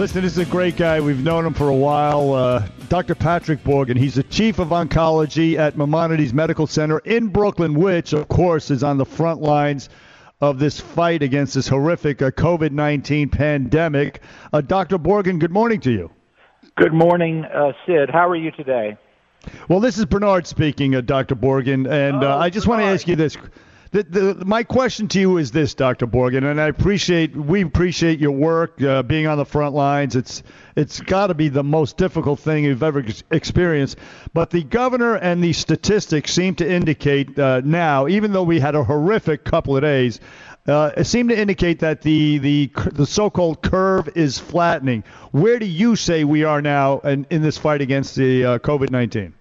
Listen, this is a great guy. We've known him for a while. Uh, Dr. Patrick Borgen. He's the chief of oncology at Maimonides Medical Center in Brooklyn, which, of course, is on the front lines of this fight against this horrific uh, COVID 19 pandemic. Uh, Dr. Borgen, good morning to you. Good morning, uh, Sid. How are you today? Well, this is Bernard speaking, uh, Dr. Borgen, and uh, Oh, I just want to ask you this. The, the, my question to you is this, Dr. Borgen, and I appreciate we appreciate your work, uh, being on the front lines. It's it's got to be the most difficult thing you've ever experienced. But the governor and the statistics seem to indicate uh, now, even though we had a horrific couple of days, uh, it seemed to indicate that the the the so-called curve is flattening. Where do you say we are now in, in this fight against the uh, COVID-19?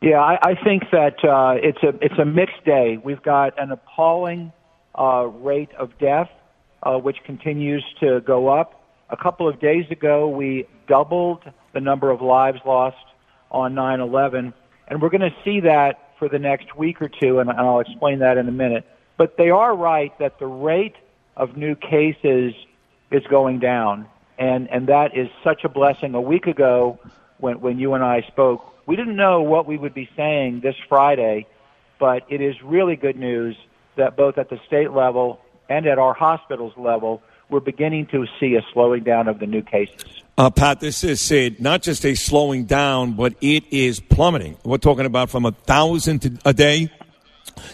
Yeah, I, I think that uh, it's a it's a mixed day. We've got an appalling uh, rate of death, uh, which continues to go up. A couple of days ago, we doubled the number of lives lost on 9/11, and we're going to see that for the next week or two, and I'll explain that in a minute. But they are right that the rate of new cases is going down, and and that is such a blessing. A week ago, when when you and I spoke, we didn't know what we would be saying this Friday, but it is really good news that both at the state level and at our hospitals level, we're beginning to see a slowing down of the new cases. Uh, Pat, this is Sid. Not just a slowing down, but it is plummeting. We're talking about from a thousand a day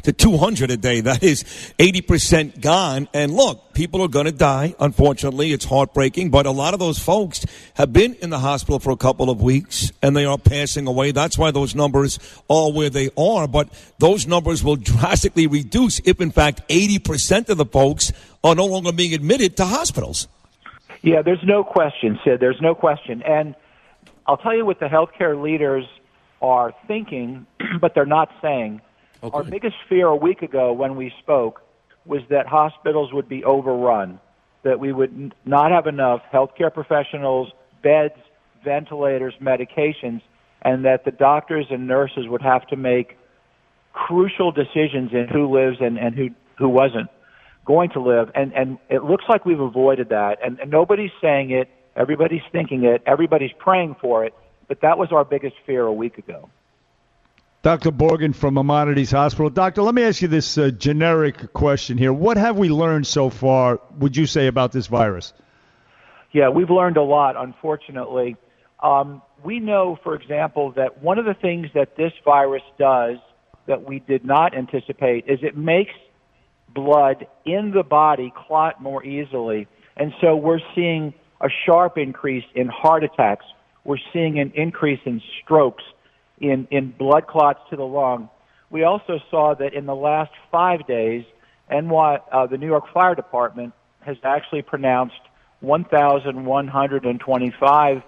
to 200 a day. That is 80% gone. And look, people are going to die. Unfortunately, it's heartbreaking, but a lot of those folks have been in the hospital for a couple of weeks and they are passing away. That's why those numbers are where they are. But those numbers will drastically reduce if, in fact, 80% of the folks are no longer being admitted to hospitals. Yeah, there's no question, Sid. There's no question. And I'll tell you what the healthcare leaders are thinking, but they're not saying. Our biggest fear a week ago when we spoke was that hospitals would be overrun, that we would not have enough healthcare professionals, beds, ventilators, medications, and that the doctors and nurses would have to make crucial decisions in who lives and, and who, who wasn't going to live. And, and it looks like we've avoided that. And, and nobody's saying it. Everybody's thinking it. Everybody's praying for it. But that was our biggest fear a week ago. Dr. Borgen from Maimonides Hospital. Doctor, let me ask you this uh, generic question here. What have we learned so far, would you say, about this virus? Yeah, we've learned a lot, unfortunately. Um, we know, for example, that one of the things that this virus does that we did not anticipate is it makes blood in the body clot more easily. And so we're seeing a sharp increase in heart attacks. We're seeing an increase in strokes, in, in blood clots to the lung. We also saw that in the last five days, NY, uh, the New York Fire Department has actually pronounced 1,125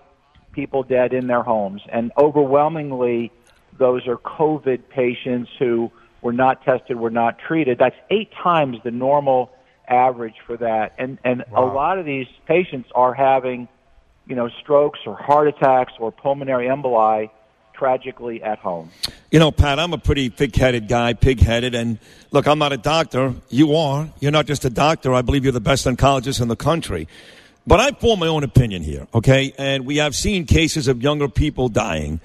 people dead in their homes. And overwhelmingly, those are COVID patients who were not tested, were not treated. That's eight times the normal average for that. And, and a lot of these patients are having, you know, strokes or heart attacks or pulmonary emboli tragically at home. You know, Pat, I'm a pretty thick-headed guy, pig-headed, and look, I'm not a doctor. You are. You're not just a doctor. I believe you're the best oncologist in the country. But I form my own opinion here, okay? And we have seen cases of younger people dying,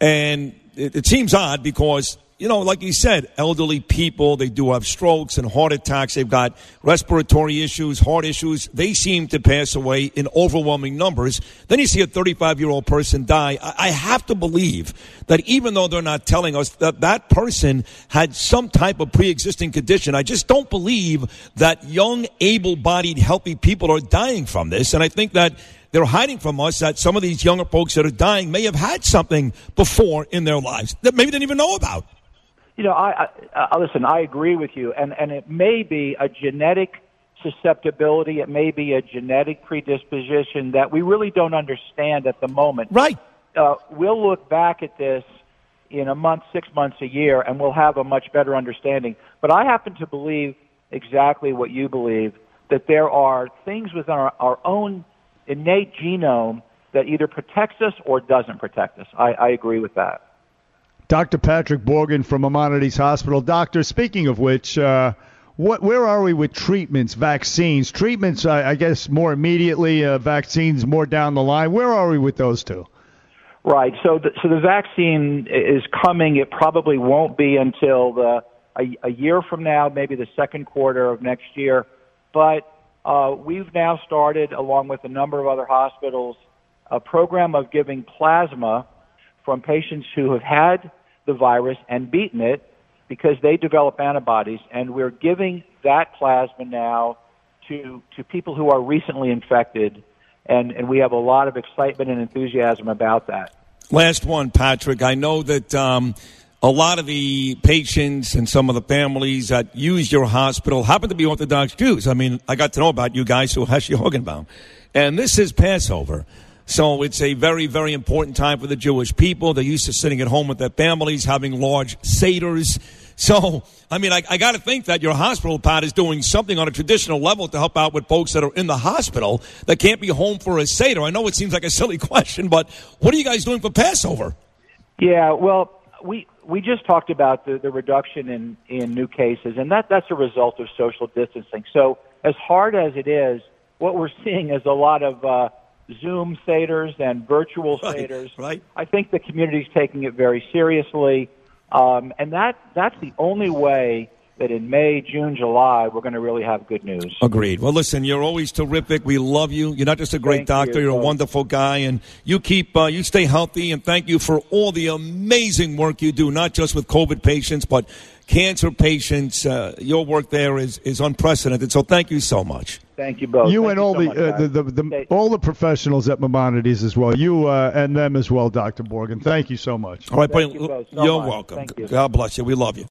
and it, it seems odd because you know, like you said, elderly people, they do have strokes and heart attacks. They've got respiratory issues, heart issues. They seem to pass away in overwhelming numbers. Then you see a 35 year old person die. I, have to believe that even though they're not telling us that that person had some type of pre existing condition, I just don't believe that young, able bodied, healthy people are dying from this. And I think that they're hiding from us that some of these younger folks that are dying may have had something before in their lives that maybe they didn't even know about. You know, I, I uh, listen. I agree with you, and and it may be a genetic susceptibility. It may be a genetic predisposition that we really don't understand at the moment. Right. Uh, we'll look back at this in a month, six months, a year, and we'll have a much better understanding. But I happen to believe exactly what you believe that there are things within our, our own innate genome that either protects us or doesn't protect us. I, I agree with that. Dr. Patrick Borgen from Maimonides Hospital. Doctor, speaking of which, uh, what, where are we with treatments, vaccines? Treatments, I, I guess, more immediately. Uh, vaccines more down the line. Where are we with those two? Right. So, the, so the vaccine is coming. It probably won't be until the a, a year from now, maybe the second quarter of next year. But uh, we've now started, along with a number of other hospitals, a program of giving plasma from patients who have had the virus and beaten it because they develop antibodies, and we're giving that plasma now to to people who are recently infected, and and we have a lot of excitement and enthusiasm about that. Last one, Patrick. I know that um, a lot of the patients and some of the families that use your hospital happen to be Orthodox Jews. I mean, I got to know about you guys who Heshi Hogenbaum. And this is Passover. So it's a very, very important time for the Jewish people. They're used to sitting at home with their families, having large seders. So, I mean, I, I got to think that your hospital, Pat, is doing something on a traditional level to help out with folks that are in the hospital that can't be home for a Seder. I know it seems like a silly question, but what are you guys doing for Passover? Yeah, well, we we just talked about the, the reduction in, in new cases, and that, that's a result of social distancing. So, as hard as it is, what we're seeing is a lot of uh, Zoom Seders and virtual Right, Seders. right. I think the community's taking it very seriously. Um, and that that's the only way that in May, June, July we're going to really have good news. Agreed. Well, listen, you're always terrific. We love you. You're not just a great Thank doctor. You're a wonderful guy, and you keep uh, you stay healthy. And thank you for all the amazing work you do, not just with COVID patients, but cancer patients. Uh, your work there is is unprecedented. So thank you so much. Thank you both. you Thank and all so the, much, uh, the, the, the all the professionals at Maimonides as well. You uh, and them as well, Dr. Morgan. Thank you so much. All right, Thank buddy. you both so you're much. welcome. Thank you. God bless you. We love you.